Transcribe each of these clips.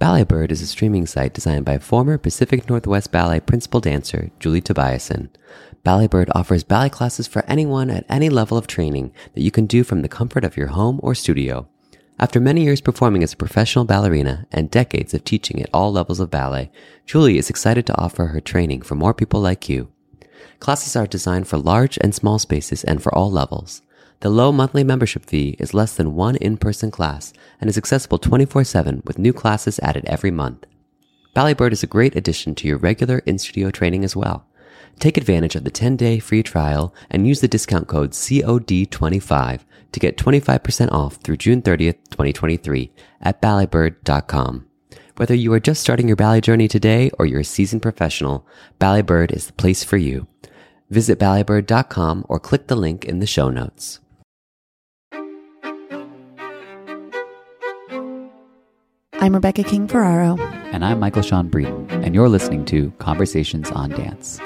Ballet Bird is a streaming site designed by former Pacific Northwest Ballet principal dancer Julie Tobiason. Ballet Bird offers ballet classes for anyone at any level of training that you can do from the comfort of your home or studio. After many years performing as a professional ballerina and decades of teaching at all levels of ballet, Julie is excited to offer her training for more people like you. Classes are designed for large and small spaces and for all levels. The low monthly membership fee is less than one in-person class and is accessible 24-7 with new classes added every month. Ballet Bird is a great addition to your regular in-studio training as well. Take advantage of the 10-day free trial and use the discount code COD25 to get 25% off through June 30th, 2023 at balletbird.com. Whether you are just starting your ballet journey today or you're a seasoned professional, Ballet Bird is the place for you. Visit balletbird.com or click the link in the show notes. I'm Rebecca King Ferraro. And I'm Michael Sean Breeden, and you're listening to Conversations on Dance.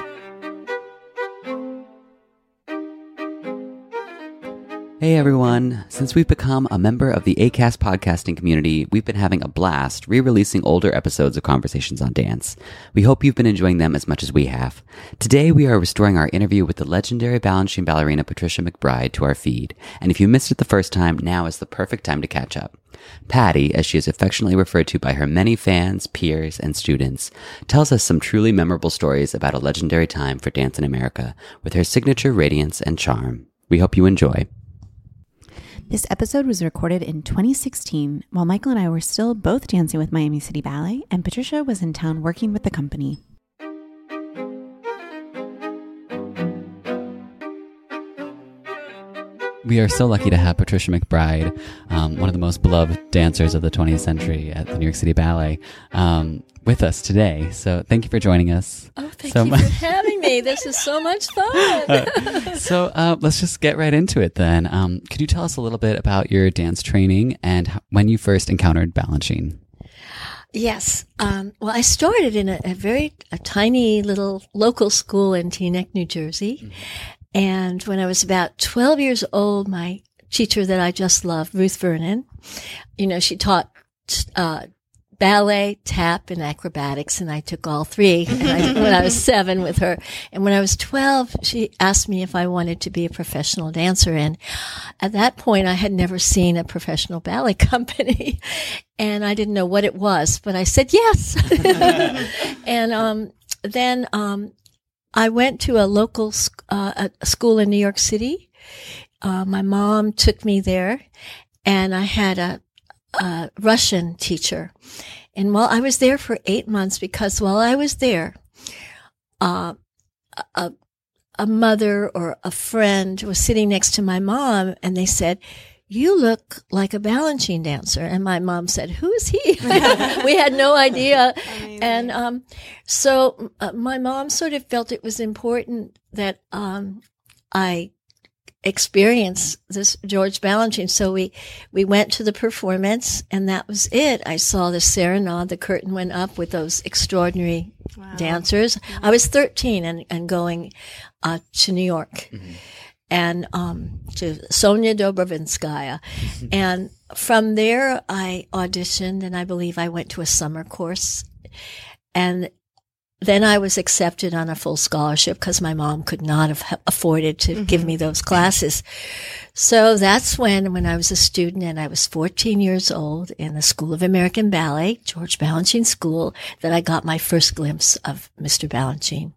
Hey everyone! Since we've become a member of the ACAST podcasting community, we've been having a blast re releasing older episodes of Conversations on Dance. We hope you've been enjoying them as much as we have. Today we are restoring our interview with the legendary Balanchine ballerina Patricia McBride to our feed, and if you missed it the first time, now is the perfect time to catch up. Patty, as she is affectionately referred to by her many fans, peers, and students, tells us some truly memorable stories about a legendary time for dance in America with her signature radiance and charm. We hope you enjoy. This episode was recorded in 2016 while Michael and I were still both dancing with Miami City Ballet, and Patricia was in town working with the company. We are so lucky to have Patricia McBride, um, one of the most beloved dancers of the 20th century at the New York City Ballet, um, with us today. So thank you for joining us. Oh, thank so you much. for having me. This is so much fun. so uh, let's just get right into it then. Um, could you tell us a little bit about your dance training and how, when you first encountered Balanchine? yes. Um, well, I started in a, a very a tiny little local school in Teaneck, New Jersey. And when I was about 12 years old, my teacher that I just loved, Ruth Vernon, you know, she taught, uh, ballet, tap, and acrobatics, and I took all three I, when I was seven with her. And when I was 12, she asked me if I wanted to be a professional dancer. And at that point, I had never seen a professional ballet company and I didn't know what it was, but I said yes. and, um, then, um, I went to a local uh, a school in New York City. Uh, my mom took me there and I had a, a Russian teacher. And while I was there for eight months, because while I was there, uh, a, a mother or a friend was sitting next to my mom and they said, you look like a Balanchine dancer. And my mom said, who is he? we had no idea. And, um, so uh, my mom sort of felt it was important that, um, I experience this George Balanchine. So we, we went to the performance and that was it. I saw the serenade. The curtain went up with those extraordinary dancers. I was 13 and, and going, uh, to New York and, um, to Sonia Dobrovinskaya. and from there, I auditioned and I believe I went to a summer course and then I was accepted on a full scholarship because my mom could not have afforded to give me those classes. So that's when, when I was a student and I was 14 years old in the School of American Ballet, George Balanchine School, that I got my first glimpse of Mr. Balanchine.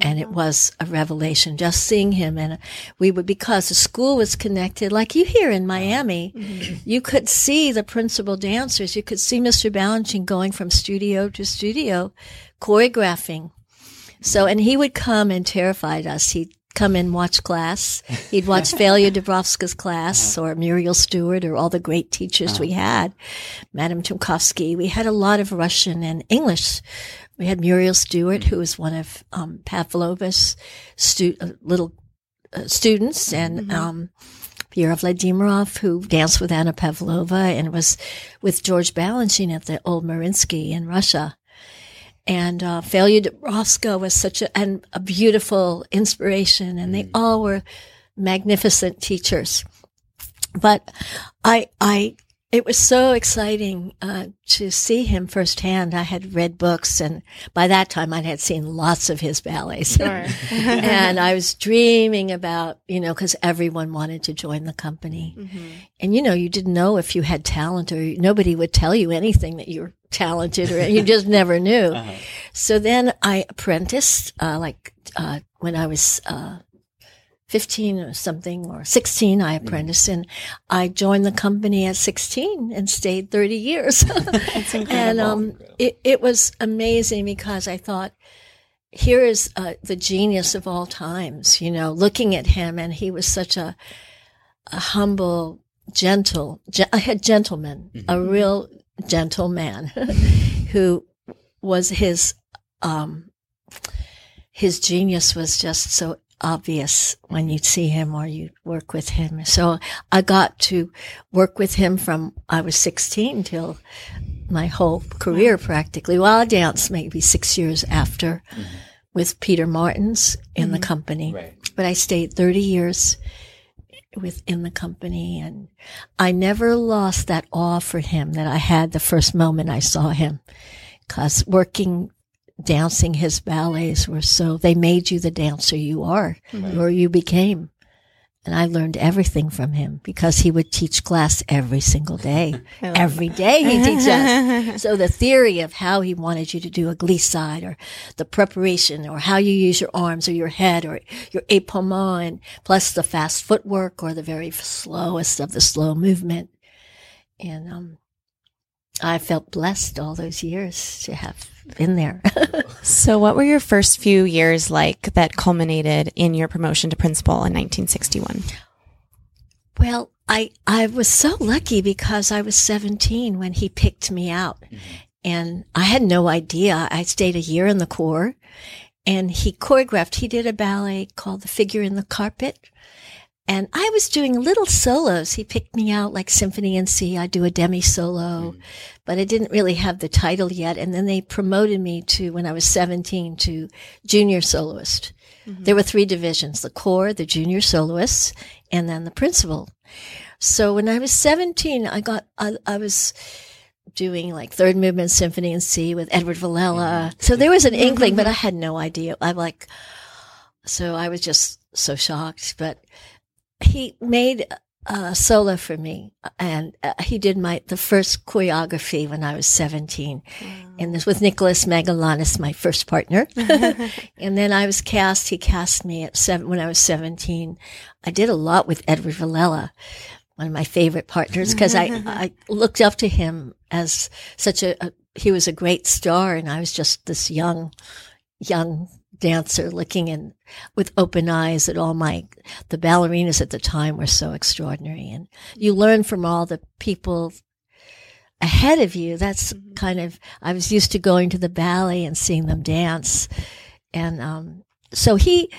And it was a revelation just seeing him. And we would, because the school was connected, like you here in Miami, mm-hmm. you could see the principal dancers. You could see Mr. Balanchine going from studio to studio, choreographing. So, and he would come and terrified us. He'd come and watch class. He'd watch Felia Doubrovska's class or Muriel Stuart or all the great teachers we had. Madame Tumkovsky. We had a lot of Russian and English. We had Muriel Stuart, who was one of um, Pavlova's stu- uh, little uh, students, and um, Pierre Vladimirov, who danced with Anna Pavlova and was with George Balanchine at the old Mariinsky in Russia. And uh, Felia Doubrovska was such a, and a beautiful inspiration, and they all were magnificent teachers. But I, I, it was so exciting uh, to see him firsthand. I had read books, and by that time, I had seen lots of his ballets. and I was dreaming about, you know, because everyone wanted to join the company. And, you know, you didn't know if you had talent, or nobody would tell you anything that you were talented, or you just never knew. So then I apprenticed, uh, like uh, when I was uh, 15 or something or 16 i apprenticed and i joined the company at 16 and stayed 30 years. And um, it, it was amazing because i thought here is uh, the genius of all times you know looking at him and he was such a, a humble gentle ge- a gentleman a real gentleman who was his um, his genius was just so obvious when you see him or you work with him. So I got to work with him from I was 16 till my whole career practically. Well, I danced maybe six years after mm-hmm. with Peter Martins in the mm-hmm. company, but I stayed 30 years within the company and I never lost that awe for him that I had the first moment I saw him. Because working dancing his ballets were so they made you the dancer you are or you became. And i learned everything from him because he would teach class every single day. Every day he teaches. So the theory of how he wanted you to do a glissade or the preparation or how you use your arms or your head or your epaulement and plus the fast footwork or the very slowest of the slow movement. And um I felt blessed all those years to have been there. So, what were your first few years like that culminated in your promotion to principal in 1961? well, I I was so lucky because I was 17 when he picked me out. Mm-hmm. And I had no idea. I stayed a year in the Corps and he choreographed. He did a ballet called The Figure in the Carpet. And I was doing little solos. He picked me out like Symphony in C. I do a demi solo, mm-hmm. but I didn't really have the title yet. And then they promoted me to, when I was 17, to junior soloist. Mm-hmm. There were three divisions, the core, the junior soloists, and then the principal. So when I was 17, I got, I, I was doing like third movement symphony in C with Edward Villella. Mm-hmm. So there was an inkling, but I had no idea. I'm like, so I was just so shocked, but he made a solo for me and uh, he did my, the first choreography when I was 17 and this with Nicholas Magallanes, my first partner. and then I was cast, he cast me at seven, when I was 17. I did a lot with Edward Villella, one of my favorite partners, because I, I looked up to him as such a, a, he was a great star and I was just this young, young dancer looking in with open eyes at all my the ballerinas at the time were so extraordinary and you learn from all the people ahead of you that's kind of i was used to going to the ballet and seeing them dance and um so he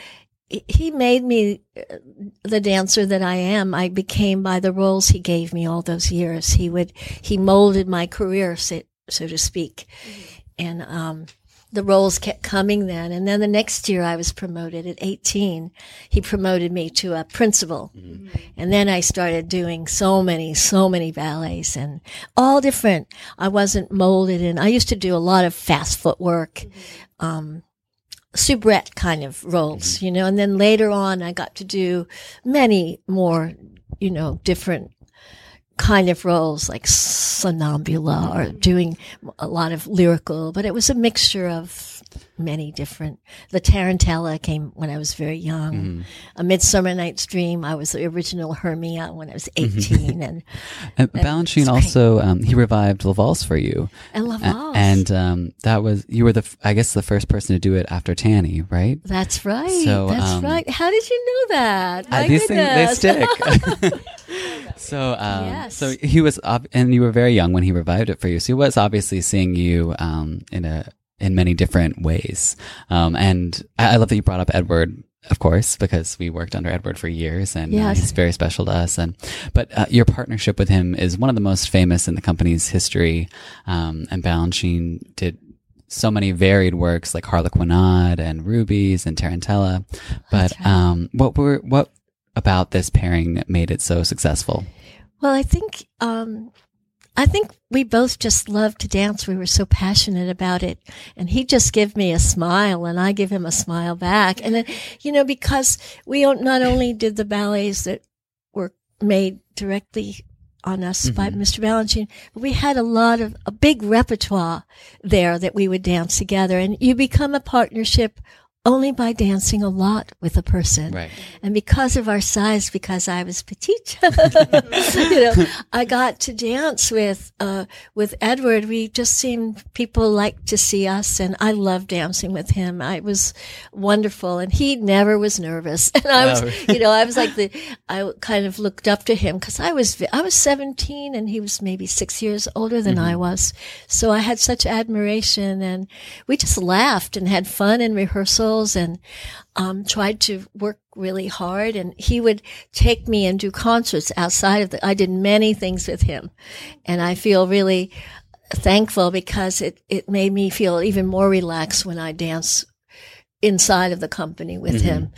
he made me uh, the dancer that I am. I became by the roles he gave me all those years. He would, he molded my career, so, so to speak. And, um, the roles kept coming then. And then the next year I was promoted at 18. He promoted me to a principal. Mm-hmm. And then I started doing so many, so many ballets and all different. I wasn't molded in. I used to do a lot of fast footwork. Mm-hmm. Um, soubrette kind of roles, mm-hmm. you know, and then later on I got to do many more, you know, different kind of roles like Sonnambula or doing a lot of lyrical, but it was a mixture of many different. The Tarantella came when I was very young. Mm-hmm. A Midsummer Night's Dream. I was the original Hermia when I was mm-hmm. 18 and, and, Balanchine also, um, he revived La Valse for you. And La Valse. And, um, that was, you were the, I guess the first person to do it after Tanny, right? That's right. So, That's um, right. How did you know that? Uh, these goodness. things, they stick. so, um, yes. so he was, and you were very young when he revived it for you. So he was obviously seeing you, um, in a, in many different ways. Um, and I, I, love that you brought up Edward, of course, because we worked under Edward for years and uh, yes. uh, he's very special to us. And, but uh, your partnership with him is one of the most famous in the company's history. Um, and Balanchine did so many varied works like Harlequinade and Rubies and Tarantella. But, right. um, what were, what about this pairing made it so successful? Well, I think, um, I think we both just loved to dance. We were so passionate about it. And he just give me a smile and I give him a smile back. And then, you know, because we not only did the ballets that were made directly on us mm-hmm. by Mr. Balanchine, but we had a lot of, a big repertoire there that we would dance together. And you become a partnership only by dancing a lot with a person. Right. And because of our size, because I was petite, you know, I got to dance with, uh, with Edward. We just seemed people liked to see us and I loved dancing with him. I was wonderful and he never was nervous. And I was, you know, I was like the, I kind of looked up to him because I was, I was 17 and he was maybe six years older than mm-hmm. I was. So I had such admiration and we just laughed and had fun in rehearsal and um, tried to work really hard. And he would take me and do concerts outside of the. I did many things with him, and I feel really thankful because it it made me feel even more relaxed when I dance inside of the company with mm-hmm. him.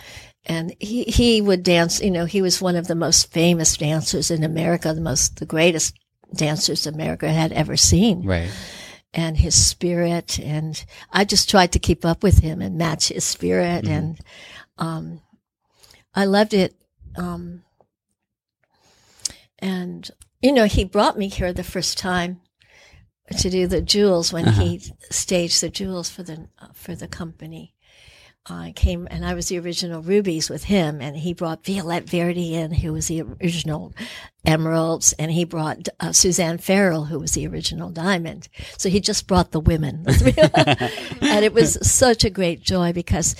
And he, he would dance, you know, he was one of the most famous dancers in America, the most, the greatest dancers America had ever seen. Right and his spirit. And I just tried to keep up with him and match his spirit. Mm-hmm. And, um, I loved it. Um, and, you know, he brought me here the first time to do the jewels when uh-huh. he staged the jewels for the, uh, for the company. I came and I was the original Rubies with him, and he brought Violette Verdy in, who was the original Emeralds, and he brought uh, Suzanne Farrell, who was the original Diamond. So he just brought the women, and it was such a great joy because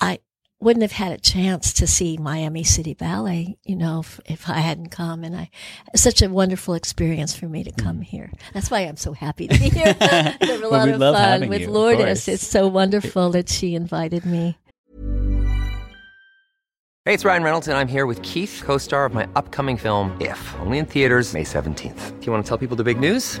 I wouldn't have had a chance to see Miami City Ballet, you know, if, if I hadn't come. And I, such a wonderful experience for me to come mm. here. That's why I'm so happy to be here. have a well, lot of fun with you, Lourdes. It's so wonderful that she invited me. Hey, it's Ryan Reynolds, and I'm here with Keith, co-star of my upcoming film, If, only in theaters May 17th. Do you want to tell people the big news?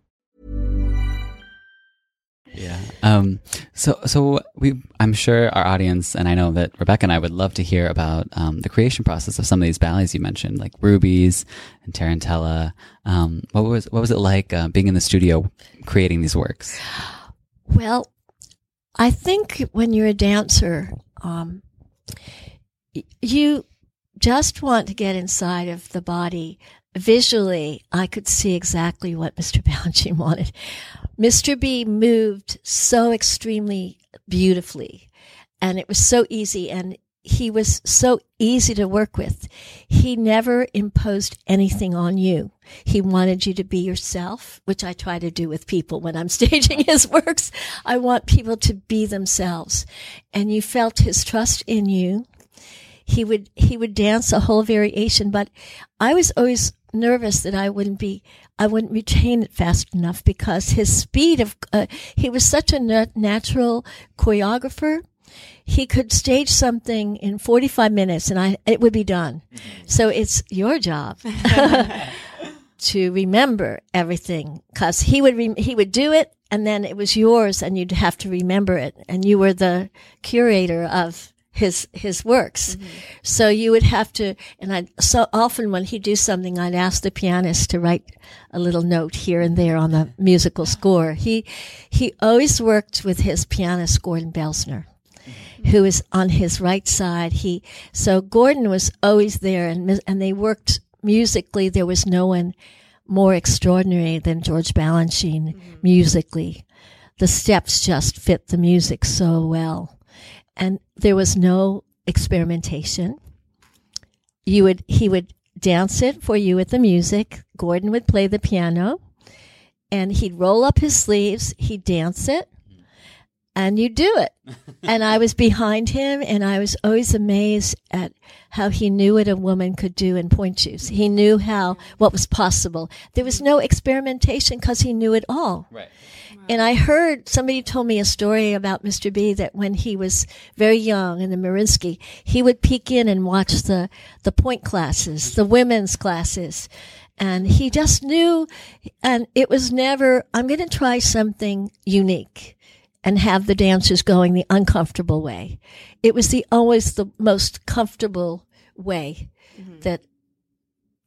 Yeah. Um, so, so we, I'm sure our audience, and I know that Rebecca and I would love to hear about, um, the creation process of some of these ballets you mentioned, like Rubies and Tarantella. Um, what was, what was it like, uh, being in the studio creating these works? Well, I think when you're a dancer, um, you just want to get inside of the body. Visually, I could see exactly what Mr. Balanchine wanted. Mr. B moved so extremely beautifully and it was so easy and he was so easy to work with. He never imposed anything on you. He wanted you to be yourself, which I try to do with people when I'm staging his works. I want people to be themselves. And you felt his trust in you. He would, he would dance a whole variation, but I was always nervous that I wouldn't be, I wouldn't retain it fast enough because his speed of, uh, he was such a natural choreographer he could stage something in 45 minutes and I, it would be done. Mm-hmm. So it's your job to remember everything because he would, re- he would do it and then it was yours and you'd have to remember it. And you were the curator of his, his works. Mm-hmm. So you would have to, and I, so often when he'd do something, I'd ask the pianist to write a little note here and there on the musical score. He, he always worked with his pianist, Gordon Boelzner who is on his right side. He, so Gordon was always there and, and they worked musically. There was no one more extraordinary than George Balanchine mm-hmm. musically. The steps just fit the music so well. And there was no experimentation. You would, he would dance it for you with the music. Gordon would play the piano and he'd roll up his sleeves. He'd dance it and you'd do it. and I was behind him and I was always amazed at how he knew what a woman could do in pointe shoes. He knew how, what was possible. There was no experimentation because he knew it all. Right. And I heard somebody told me a story about Mr. B that when he was very young in the Mariinsky, he would peek in and watch the, the pointe classes, the women's classes. And he just knew, and it was never, I'm going to try something unique and have the dancers going the uncomfortable way. It was the always the most comfortable way mm-hmm. that,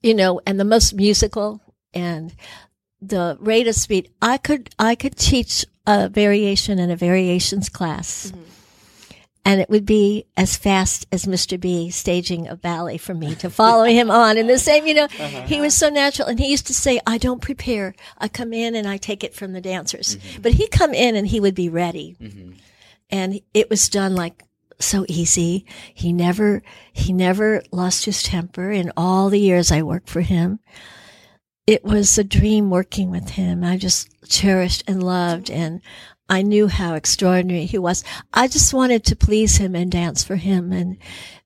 you know, and the most musical and the rate of speed. I could, I could teach a variation in a variations class. Mm-hmm and it would be as fast as Mr. B staging a ballet for me to follow him on. And the same, you know, uh-huh. he was so natural. And he used to say, I don't prepare. I come in and I take it from the dancers. Mm-hmm. But he'd come in and he would be ready. Mm-hmm. And it was done like so easy. He never, he never lost his temper in all the years I worked for him. It was a dream working with him. I just cherished and loved and I knew how extraordinary he was. I just wanted to please him and dance for him and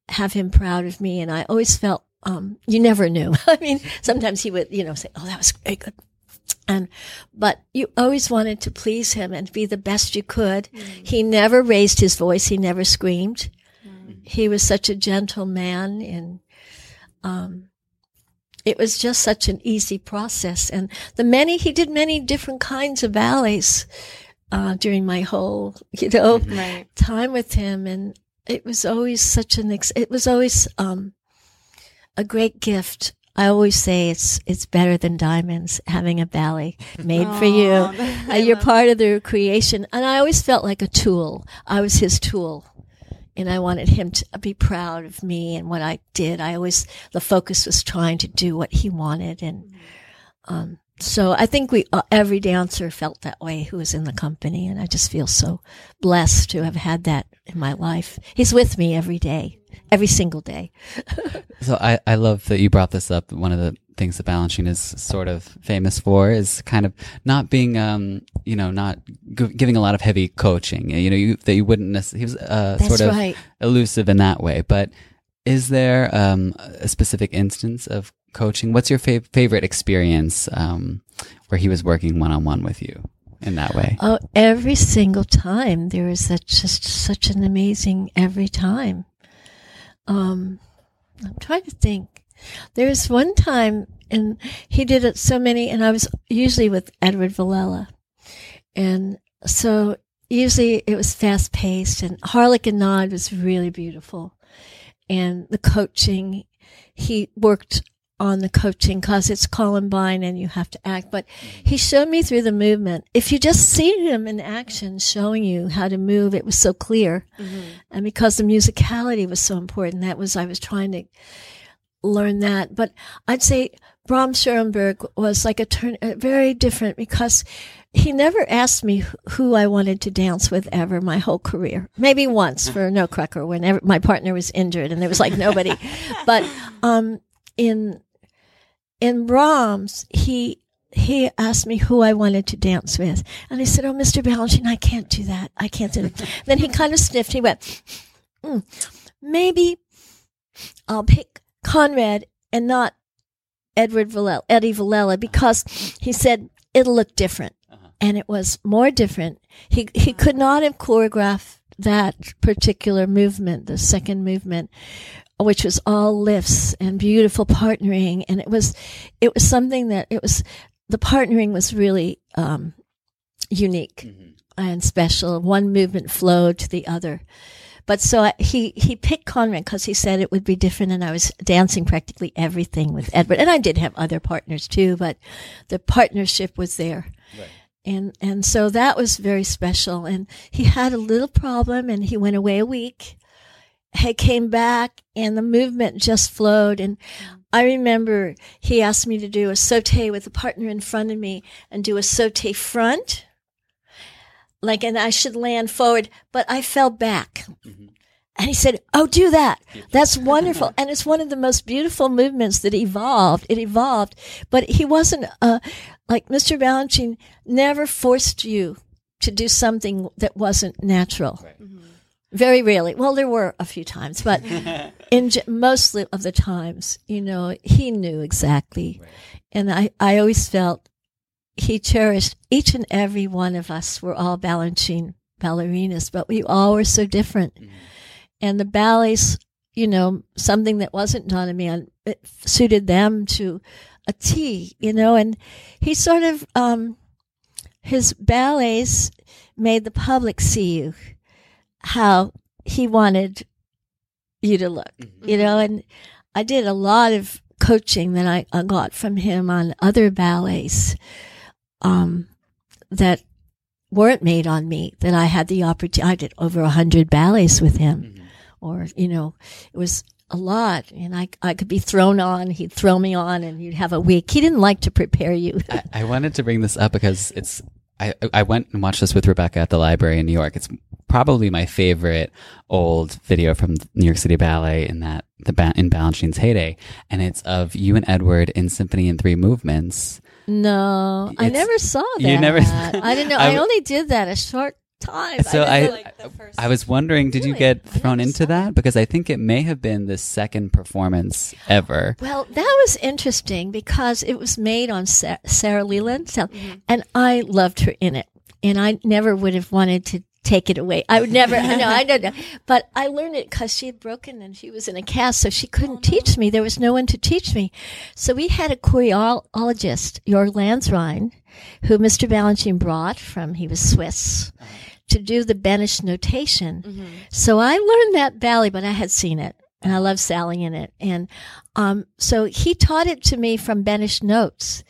have him proud of me. And I always felt, um, you never knew. I mean, sometimes he would, you know, say, Oh, that was very good. And, but you always wanted to please him and be the best you could. Mm. He never raised his voice. He never screamed. Mm. He was such a gentle man and, um, it was just such an easy process. And the many, he did many different kinds of ballets uh, during my whole, you know, mm-hmm. right. time with him. And it was always such an, ex- it was always, um, a great gift. I always say it's, it's better than diamonds having a ballet made for you. Uh, you're part of the creation. And I always felt like a tool. I was his tool. And I wanted him to be proud of me and what I did. I always, the focus was trying to do what he wanted. And, um, so I think we uh, every dancer felt that way who was in the company, and I just feel so blessed to have had that in my life. He's with me every day, every single day. so I I love that you brought this up. One of the things that Balanchine is sort of famous for is kind of not being um you know not g- giving a lot of heavy coaching. You know you, that you wouldn't necessarily. He was uh, sort of right. elusive in that way, but. Is there um, a specific instance of coaching. What's your fav- favorite experience um, where he was working one on one with you in that way? Oh, every single time there is that just such an amazing every time. Um, I'm trying to think. There's one time, and he did it so many, and I was usually with Edward Villella, and so usually it was fast paced and Harlequinade was really beautiful. And the coaching, he worked on the coaching because it's Columbine and you have to act. But he showed me through the movement. If you just see him in action showing you how to move, it was so clear. Mm-hmm. And because the musicality was so important, that was, I was trying to learn that. But I'd say Brahms Schoenberg was like a turn, very different because he never asked me who I wanted to dance with ever my whole career. Maybe once for Nutcracker when my partner was injured and there was like nobody. but um, in in Brahms, he he asked me who I wanted to dance with, and I said, "Oh, Mr. Balanchine, I can't do that. I can't do that." then he kind of sniffed. He went, mm, "Maybe I'll pick Conrad and not Edward Villella, Eddie Villella, because he said it'll look different." Uh-huh. And it was more different. He he could not have choreographed that particular movement, the second movement, which was all lifts and beautiful partnering. And it was, it was something that it was, the partnering was really, um, unique mm-hmm. and special. One movement flowed to the other. But so he, he picked Conrad because he said it would be different and I was dancing practically everything with Edward. And I did have other partners too, but the partnership was there. Right. And, and so that was very special. And he had a little problem and he went away a week he came back and the movement just flowed. And I remember he asked me to do a saute with a partner in front of me and do a saute front. Like, and I should land forward, but I fell back. Mm-hmm. And he said, Oh, do that. That's wonderful. and it's one of the most beautiful movements that evolved. It evolved, but he wasn't, uh, like Mr. Balanchine never forced you to do something that wasn't natural. Right. Mm-hmm. Very rarely. Well, there were a few times, but in mostly of the times, you know, he knew exactly. Right. And I, I always felt he cherished each and every one of us were all Balanchine ballerinas, but we all were so different. Mm. And the ballets, you know, something that wasn't done to me, it suited them to a T, you know, and he sort of, um, his ballets made the public see you how he wanted you to look, mm-hmm. you know, and I did a lot of coaching that I, I got from him on other ballets, um, that weren't made on me that I had the opportunity. I did over a hundred ballets with him mm-hmm. or, you know, it was a lot and I, I could be thrown on. He'd throw me on and you'd have a week. He didn't like to prepare you. I, I wanted to bring this up because it's, I, I went and watched this with Rebecca at the library in New York. It's probably my favorite old video from New York City Ballet in that the ba- in Balanchine's heyday, and it's of you and Edward in Symphony in Three Movements. No, it's, I never saw that. You never. I didn't know. I, I only did that a short time. So I, I, like I was wondering, did really? you get thrown into that? Because I think it may have been the second performance ever. Well, that was interesting because it was made on Sara Leland, so, mm-hmm. and I loved her in it. And I never would have wanted to take it away. I would never, no, I don't know. But I learned it because she had broken and she was in a cast, so she couldn't oh, teach me. There was no one to teach me. So we had a choreologist, Jürg Lanzrein, who Mr. Balanchine brought from, he was Swiss, to do the Benesh notation. Mm-hmm. So I learned that ballet, but I had seen it. And I love Sally in it. And um, so he taught it to me from Benesh notes.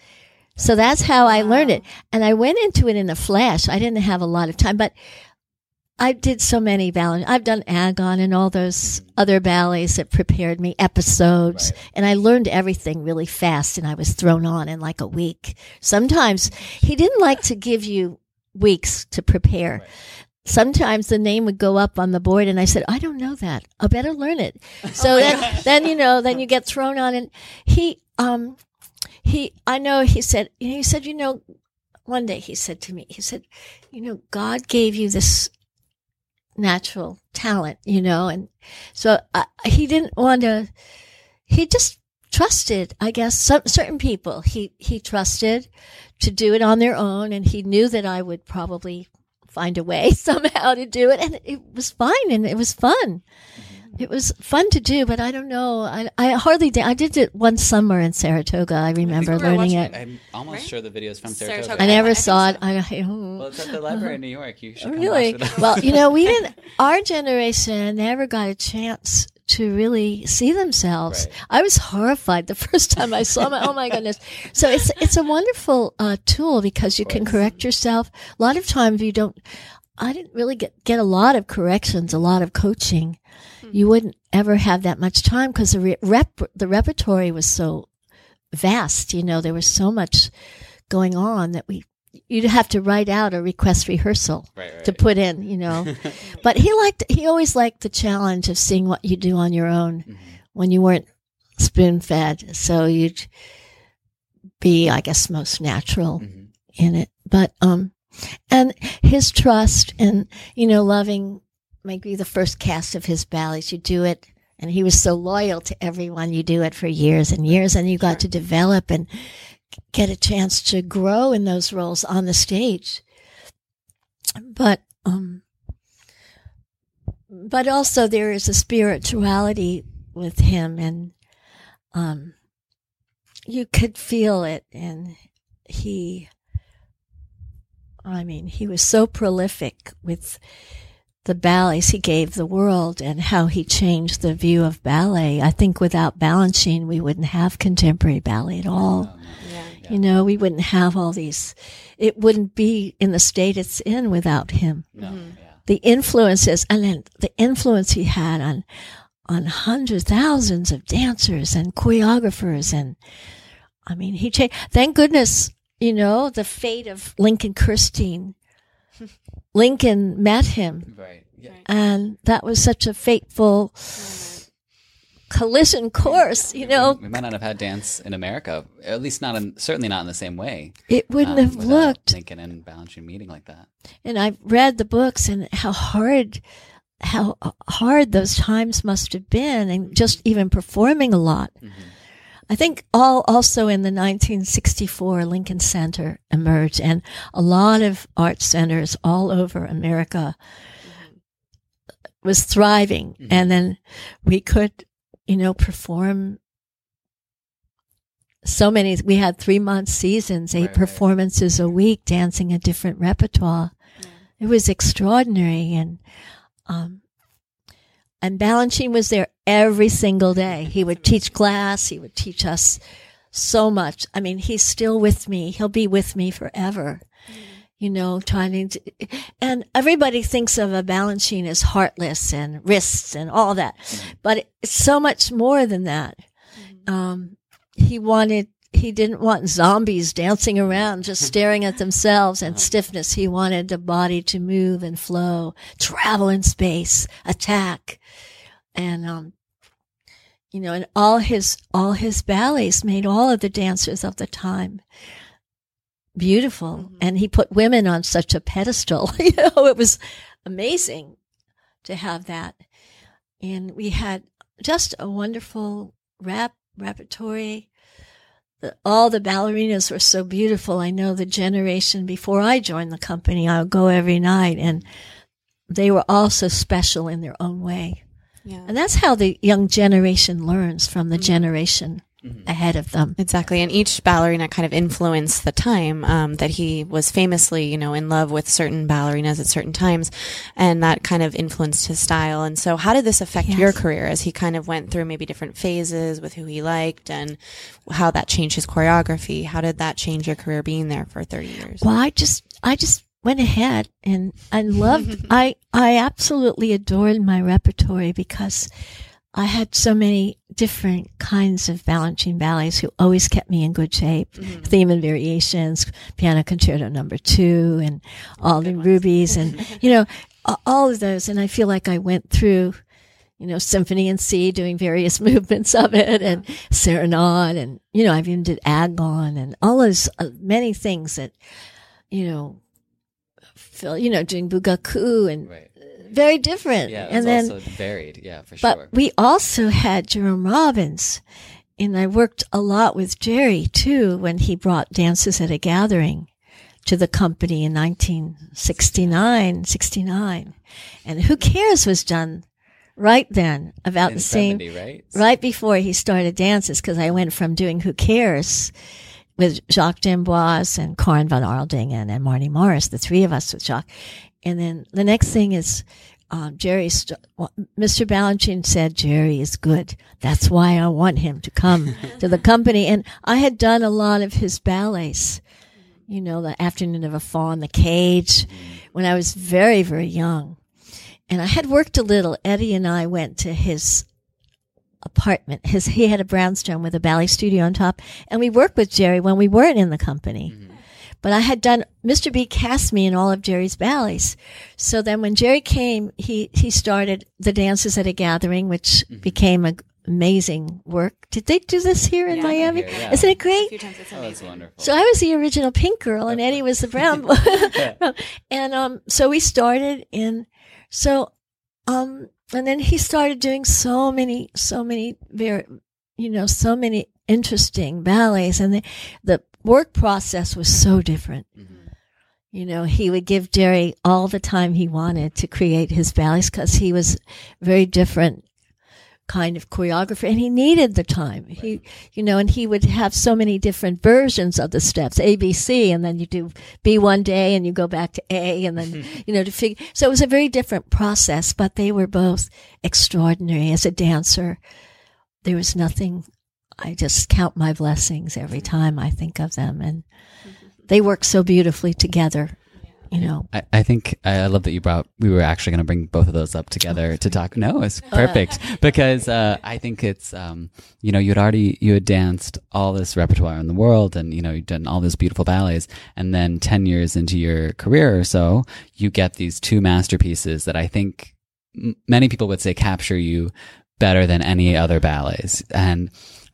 So that's how wow. I learned it. And I went into it in a flash. I didn't have a lot of time, but I did so many ballets. I've done Agon and all those other ballets that prepared me, episodes, right. and I learned everything really fast and I was thrown on in like a week. Sometimes he didn't like to give you weeks to prepare. Right. Sometimes the name would go up on the board and I said, I don't know that. I better learn it. So oh then, then, you know, then you get thrown on and he, um, he, I know he said, he said, you know, one day he said to me, he said, you know, God gave you this natural talent, you know, and so uh, he didn't want to, he just trusted, I guess, some certain people he, he trusted to do it on their own. And he knew that I would probably find a way somehow to do it. And it was fine and it was fun. It was fun to do, but I don't know. I, I hardly did. I did it one summer in Saratoga. I remember I think we were learning watching it. I'm almost sure the video is from Saratoga. Saratoga. I never I saw think it. I, I, Well, it's at the library in New York. You should come really? watch it. well, you know, we didn't, our generation never got a chance to really see themselves. Right. I was horrified the first time I saw them. Oh my goodness. So it's, it's a wonderful, uh, tool because you can correct yourself. A lot of times you don't, I didn't really get, get a lot of corrections, a lot of coaching. You wouldn't ever have that much time because the re- rep, the repertory was so vast. You know, there was so much going on that we, you'd have to write out a request rehearsal Right, right. to put in, you know. but he liked, he always liked the challenge of seeing what you do on your own Mm-hmm. when you weren't spoon fed. So you'd be, I guess, most natural Mm-hmm. in it. But, um, and his trust and, you know, loving maybe the first cast of his ballets, you do it. And he was so loyal to everyone. You do it for years and years and you got to develop and get a chance to grow in those roles on the stage. But, um, but also there is a spirituality with him and, um, you could feel it and he, I mean, he was so prolific with the ballets he gave the world and how he changed the view of ballet. I think without Balanchine, we wouldn't have contemporary ballet at all. You know, we wouldn't have all these, it wouldn't be in the state it's in without him. No, mm-hmm. yeah. The influences and then the influence he had on, on hundreds, thousands of dancers and choreographers. And I mean, he changed, thank goodness, you know, the fate of Lincoln Kirstein. Lincoln met him Right. Yeah. and that was such a fateful collision course, you know. We might not have had dance in America, at least not in, certainly not in the same way. It wouldn't um, have looked. Lincoln and Balanchine meeting like that. And I've read the books and how hard, how hard those times must have been, and just even performing a lot. I think all also in the 1964 Lincoln Center emerged, and a lot of art centers all over America was thriving, and then we could, you know, perform. So many, we had three month seasons, eight Right, right. performances a week, dancing a different repertoire. It was extraordinary. And, um, and Balanchine was there every single day. He would teach class. He would teach us so much. I mean, he's still with me. He'll be with me forever. Mm. You know, trying to, and everybody thinks of a Balanchine as heartless and wrists and all that, mm. but it's so much more than that. Mm. Um, he wanted, he didn't want zombies dancing around, just staring at themselves and stiffness. He wanted the body to move and flow, travel in space, attack. And, um, you know, and all his, all his ballets made all of the dancers of the time beautiful. And he put women on such a pedestal. you know, it was amazing to have that. And we had just a wonderful rap repertory. The, all the ballerinas were so beautiful. I know the generation before I joined the company, I would go every night and they were all so special in their own way. Yeah. And that's how the young generation learns from the mm-hmm. generation ahead of them. Exactly. And each ballerina kind of influenced the time um, that he was famously, you know, in love with certain ballerinas at certain times. And that kind of influenced his style. And so, how did this affect Yes. your career as he kind of went through maybe different phases with who he liked and how that changed his choreography? How did that change your career being there for 30 years? Well, I just, I just went ahead and I loved, I, I absolutely adored my repertory because I had so many different kinds of Balanchine ballets who always kept me in good shape. Theme and variations, piano concerto number two, and all the rubies, and you know, all of those. And I feel like I went through, you know, symphony in C, doing various movements of it, and serenade, and you know, I've even did Agon, and all those uh, many things that, you know, feel, you know, doing bugaku and Right. Very different. Yeah, and then also varied. Yeah, for but sure. But we also had Jerome Robbins, and I worked a lot with Jerry too when he brought Dances at a Gathering to the company in 1969, 69. And Who Cares was done right then, about In the same, 70, right? right before he started dances, because I went from doing Who Cares with Jacques D'Amboise and Karin von Aroldingen and Marnee Morris, the three of us with Jacques. And then the next thing is um, Jerry, st- well, Mr. Balanchine said, Jerry is good. That's why I want him to come to the company. And I had done a lot of his ballets, you know, the Afternoon of a Faun, The Cage, when I was very, very young. And I had worked a little. Eddie and I went to his apartment. His, he had a brownstone with a ballet studio on top. And we worked with Jerry when we weren't in the company. But I had done, Mr. B cast me in all of Jerry's ballets. So then when Jerry came, he, he started the dances at a gathering, which became a amazing work. Did they do this here in Miami? Here, yeah. Isn't it great? Oh, that's wonderful. So I was the original pink girl and Eddie was the brown boy. and um so we started in so um and then he started doing so many so many very you know so many interesting ballets and the the work process was so different. Mm-hmm. You know, he would give Jerry all the time he wanted to create his ballets because he was very different kind of choreographer and he needed the time. He you know and he would have so many different versions of the steps a b c and then you do b one day and you go back to a and then you know to figure so it was a very different process but they were both extraordinary. As a dancer there was nothing i just count my blessings every time i think of them and they work so beautifully together you know I, I think I love that you brought. We were actually going to bring both of those up together to talk. No, it's perfect because uh, I think it's um, you know you had already you had danced all this repertoire in the world, and you know you'd done all those beautiful ballets, and then ten years into your career or so, you get these two masterpieces that I think m- many people would say capture you better than any other ballets, and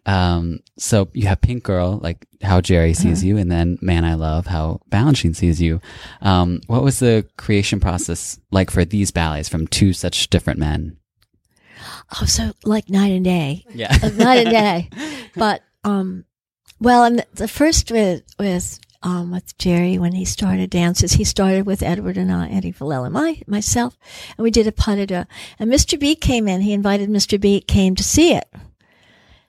um, so you have Pink Girl, like how Jerry sees you, and then Man I Love, how Balanchine sees you. Um, what was the creation process like for these ballets from two such different men? oh so like night and day Yeah. Night and day but um well and the, first with with um with jerry when he started dances he started with edward and I, eddie Villella, my myself and we did a pas de deux and mr b came in he invited mr b came to see it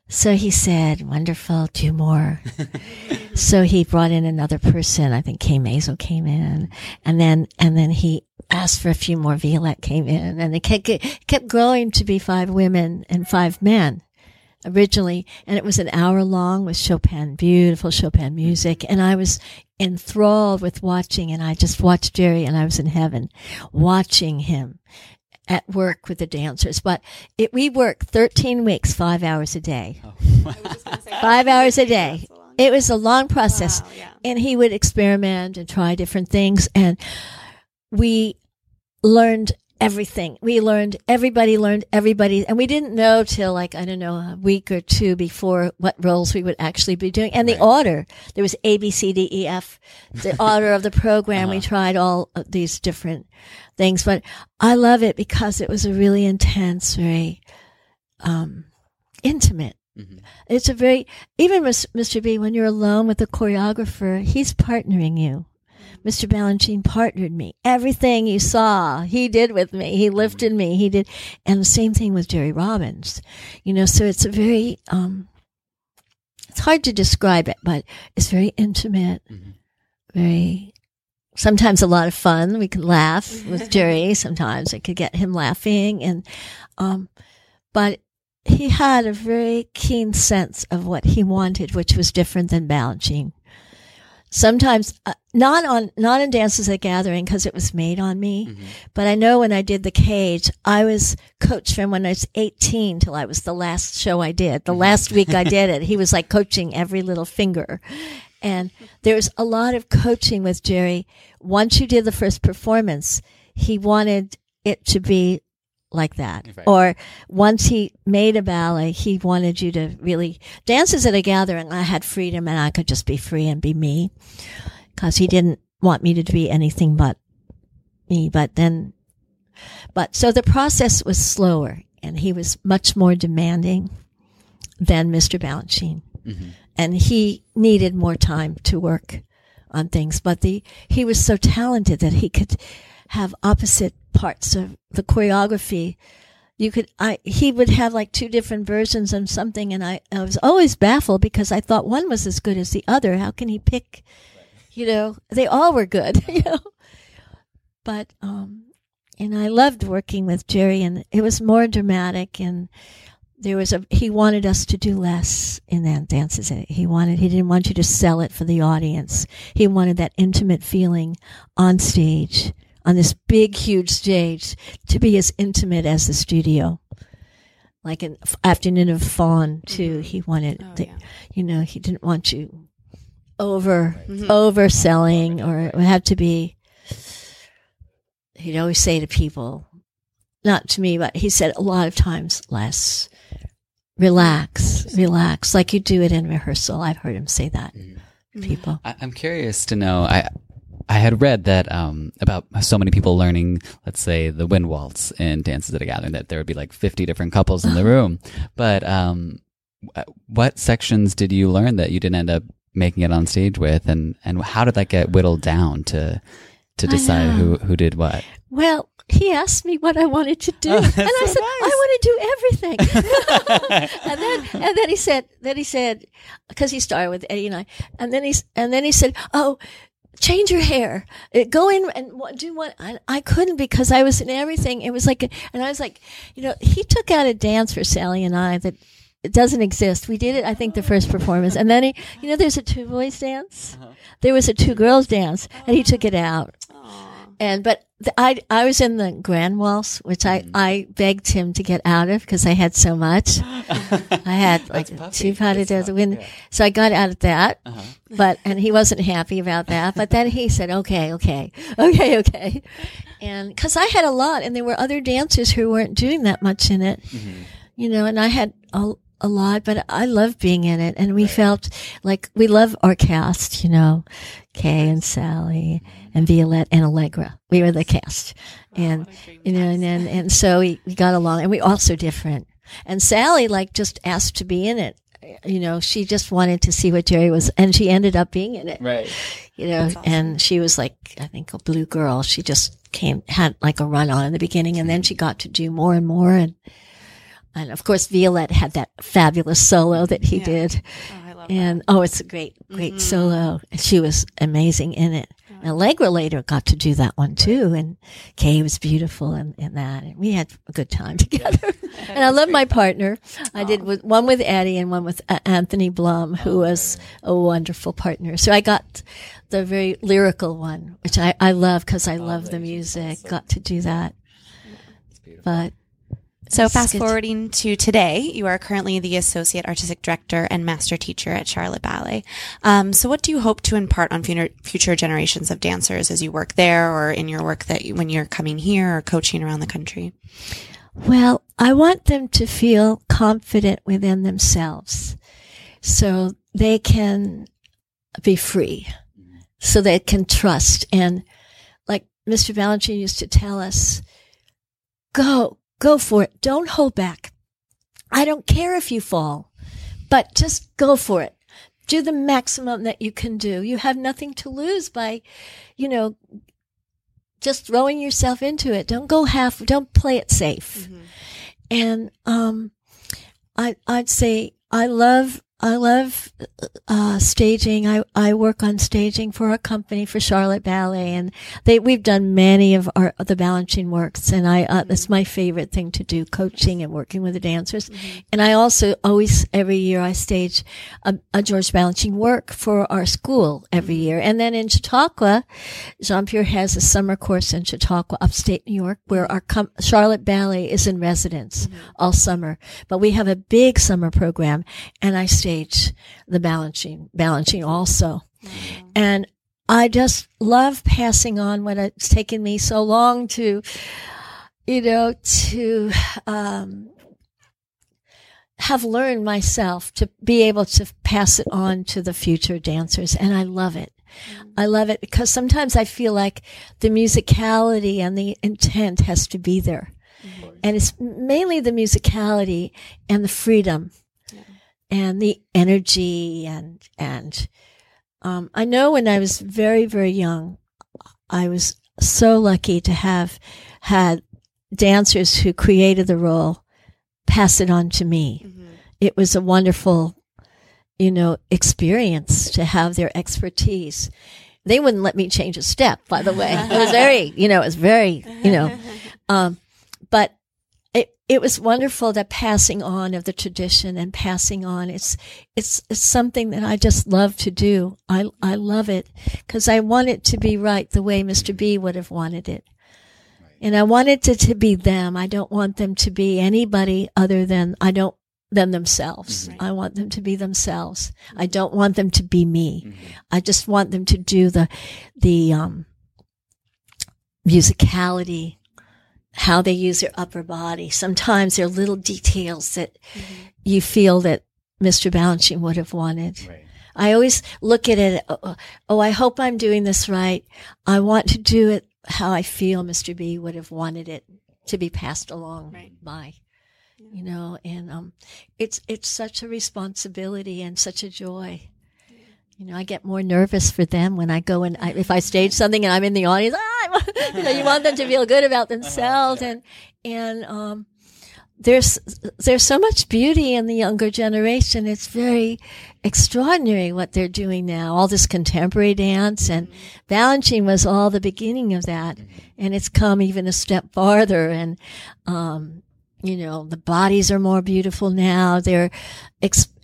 so he said wonderful do more. So he brought in another person. I think kay Mazzo came in. And then and then he asked for a few more violette came in. And it kept, it kept growing to be five women and five men originally. And it was an hour long with chopin beautiful chopin music. And i was enthralled with watching. And i just watched jerry and i was in heaven watching him at work with the dancers but it, we worked 13 weeks five hours a day. Five hours a day. it was a long process. and he would experiment and try different things and we learned everything. We learned, everybody learned everybody. And we didn't know till like, I don't know, a week or two before what roles we would actually be doing. And the order, there was A, B, C, D, E, F, the order of the program. We tried all of these different things, but I love it because it was a really intense, very, um, intimate. It's a very, even Mr. B, when you're alone with the choreographer, he's partnering you. Mr. Balanchine partnered me. Everything you saw, he did with me. He lifted me. He did. And the same thing with Jerry Robbins. You know, so it's a very, um, it's hard to describe it, but it's very intimate, very, sometimes a lot of fun. We could laugh with Jerry. Sometimes I could get him laughing and, um, but he had a very keen sense of what he wanted, which was different than Balanchine sometimes uh, not on not in dances at gathering because it was made on me but i know when i did the cage i was coached from when i was 18 till i was the last show i did the last week i did it. He was like coaching every little finger. And there was a lot of coaching with jerry. Once you did the first performance he wanted it to be like that. Right. Or once he made a ballet, he wanted you to really dances at a gathering. I had freedom and I could just be free and be me because he didn't want me to be anything but me. But then, but so the process was slower and he was much more demanding than Mr. Balanchine. Mm-hmm. And he needed more time to work on things, but the, he was so talented that he could have opposite parts of the choreography you could I he would have like two different versions of something and I, I was always baffled because I thought one was as good as the other. How can he pick you know, they all were good, you know. But um and I loved working with Jerry and it was more dramatic and there was a he wanted us to do less in that dances. He wanted he didn't want you to sell it for the audience. He wanted that intimate feeling on stage on this big, huge stage to be as intimate as the studio. Like an afternoon of Faun mm-hmm. too. He wanted, Oh, the, yeah. you know, he didn't want you over mm-hmm. overselling, or it would have to be. He'd always say to people, not to me, but he said a lot of times less. Relax, relax, like you do it in rehearsal. I've heard him say that. to mm-hmm. People. I, I'm curious to know. I I had read that um, about so many people learning, let's say, the wind waltz in dances at a gathering, that there would be like 50 different couples in the room. But um, what sections did you learn that you didn't end up making it on stage with, and and how did that get whittled down to to decide who who did what? Well, he asked me what I wanted to do, Oh, and that's I said nice. I want to do everything. and then and then he said then he said because he started with Eddie and I, and then he's and then he said, "Oh, change your hair, go in and do what." I, I couldn't because I was in everything. It was like, and I was like, you know, he took out a dance for Sally and I that. It doesn't exist. We did it, I think, the first performance. And then he, you know, there's a two boys dance. Uh-huh. There was a two girls dance and he took it out. And but the, I I was in the grand waltz, which I I begged him to get out of because I had so much. I had like two potted It's the wind, so I got out of that. Uh-huh. But and he wasn't happy about that. But then he said, "Okay, okay, okay, okay," and because I had a lot, and there were other dancers who weren't doing that much in it, you know, and I had a a lot, but I love being in it, and we felt like we love our cast, you know, Kay and Sally and Violette and Allegra. We were the cast, and you know, and and, and so we, we got along, and we also different. And Sally like just asked to be in it. You know, she just wanted to see what Jerry was, and she ended up being in it. Right. You know, and she was like, I think a blue girl. She just came, had like a run on in the beginning, and then she got to do more and more. And, and of course, Violette had that fabulous solo that he did. Oh, I love And oh, it's a great, great solo. And She was amazing in it. And Allegra later got to do that one too. And Kay was beautiful in, in that. And we had a good time together. and I love my partner. I did with, one with Eddie and one with uh, Anthony Blum, who was a wonderful partner. So I got the very lyrical one, which I, I love because I love the music. Got to do that. But So fast good. forwarding to today, you are currently the associate artistic director and master teacher at Charlotte Ballet. Um, so what do you hope to impart on future, generations of dancers as you work there or in your work that you, when you're coming here or coaching around the country? Well, I want them to feel confident within themselves so they can be free, so they can trust. And like Mr. Balanchine used to tell us, go, go for it. Don't hold back. I don't care if you fall, but just go for it. Do the maximum that you can do. You have nothing to lose by, you know, just throwing yourself into it. Don't go half, don't play it safe. And, um, I, I'd say I love, I love, uh, staging. I, I work on staging for a company for Charlotte Ballet and they, we've done many of our, the Balanchine works and I, uh, that's my favorite thing to do, coaching and working with the dancers. And I also always, every year I stage a, a George Balanchine work for our school every year. And then in Chautauqua, Jean-Pierre has a summer course in Chautauqua, upstate New York, where our com- Charlotte Ballet is in residence all summer. But we have a big summer program and I stage the balancing Balanchine also. And I just love passing on what it's taken me so long to, you know, to, um, have learned myself to be able to pass it on to the future dancers. And I love it. I love it because sometimes I feel like the musicality and the intent has to be there. And it's mainly the musicality and the freedom and the energy and, and, um, I know when I was very, very young, I was so lucky to have had dancers who created the role pass it on to me. Mm-hmm. It was a wonderful, you know, experience to have their expertise. They wouldn't let me change a step, by the way. It was very, you know, it was very, you know, um, it, it was wonderful that passing on of the tradition and passing on. It's, it's, it's something that I just love to do. I, I love it because I want it to be right the way Mr. B would have wanted it. And I want it to be them. I don't want them to be anybody other than I don't than themselves. Mm-hmm. I want them to be themselves. I mm-hmm. don't want them to be me. Mm-hmm. I just want them to do the the um musicality, how they use their upper body. Sometimes there are little details that you feel that Mr. Balanchine would have wanted. I always look at it. Oh, oh, I hope I'm doing this right. I want to do it how I feel Mr. B would have wanted it to be passed along by, you know, and, um, it's, it's such a responsibility and such a joy. You know, I get more nervous for them when I go and I, if I stage something and I'm in the audience, ah, you know, you want them to feel good about themselves and, and, um, there's there's so much beauty in the younger generation. It's very extraordinary what they're doing now. All this contemporary dance and Balanchine was all the beginning of that, and it's come even a step farther. And um, you know, the bodies are more beautiful now. They're,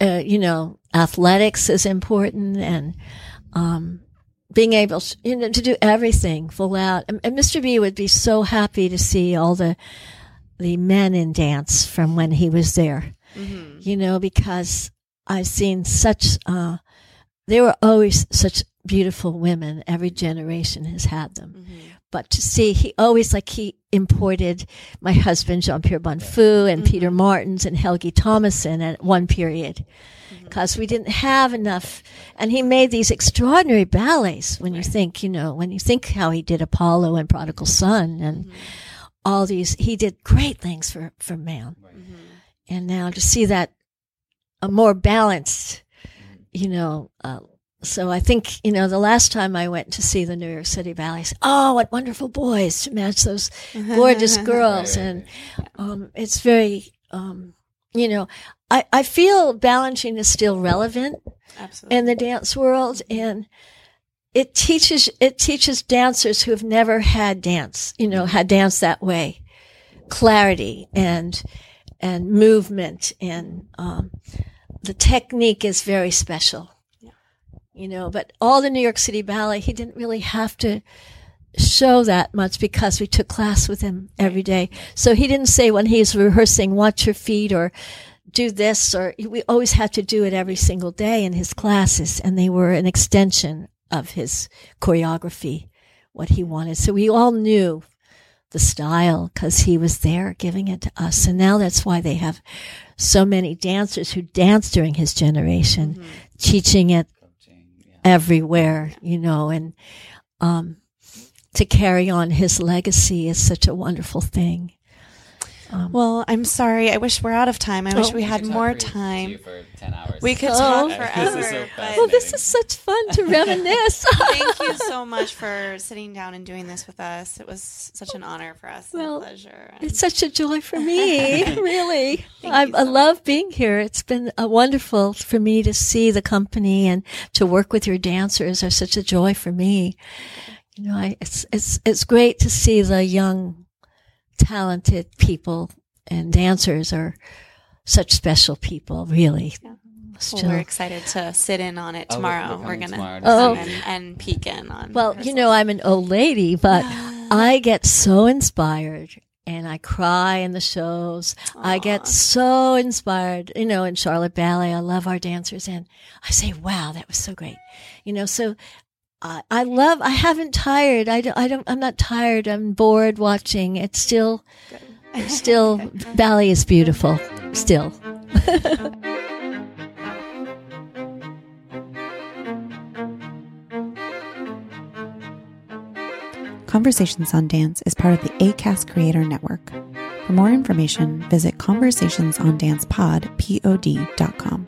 uh, you know, athletics is important, and um, being able to, you know, to do everything full out. And, and Mr. B would be so happy to see all the the men in dance from when he was there. You know, because I've seen such, uh, they were always such beautiful women. Every generation has had them. But to see, he always like he imported my husband, Jean Pierre Bonnefoux, and mm-hmm. Peter Martins and Helgi Tomasson at one period. Mm-hmm. Because we didn't have enough. And he made these extraordinary ballets when you think, you know, when you think how he did Apollo and Prodigal Son and mm-hmm. all these, he did great things for, for man. And now to see that a more balanced, you know, uh, so I think, you know, the last time I went to see the New York City Ballet, I said, oh, what wonderful boys to match those gorgeous girls. And, um, it's very, um, you know, I, I feel Balanchine is still relevant Absolutely. in the dance world and it teaches, it teaches dancers who have never had dance, you know, had dance that way, clarity and, and movement and, um, the technique is very special you know, but all the New York City Ballet, he didn't really have to show that much because we took class with him every day. So he didn't say when he's rehearsing, watch your feet or do this or we always had to do it every single day in his classes and they were an extension of his choreography, what he wanted. So we all knew the style because he was there giving it to us. And now that's why they have so many dancers who danced during his generation, mm-hmm. teaching it everywhere, you know, and, um, to carry on his legacy is such a wonderful thing. Well, I'm sorry. I wish we're out of time. I wish Oh. we had more time. for 10 hours. We could Oh. talk This forever. is so Well, this is such fun to reminisce. thank you so much for sitting down and doing this with us. It was such an honor for us and Well, a pleasure. And It's such a joy for me, really. I, I love being here. It's been uh, wonderful for me to see the company and to work with your dancers are such a joy for me. You know, I, it's, it's, it's great to see the young, talented people and dancers are such special people, really. well, we're excited to sit in on it Oh, we're- tomorrow. we're we're gonna tomorrow come see and, and peek in on. Well, you know, I'm an old lady, but I get so inspired and I cry in the shows. I get so inspired, you know, in Charlotte Ballet. I love our dancers and I say, wow, that was so great. You know, so I I love, I haven't tired. I don't, I don't, I'm not tired. I'm bored watching. It's still, still, ballet is beautiful. Still. Conversations on Dance is part of the ACAST Creator Network. For more information, visit conversationsondancepod.pod.com.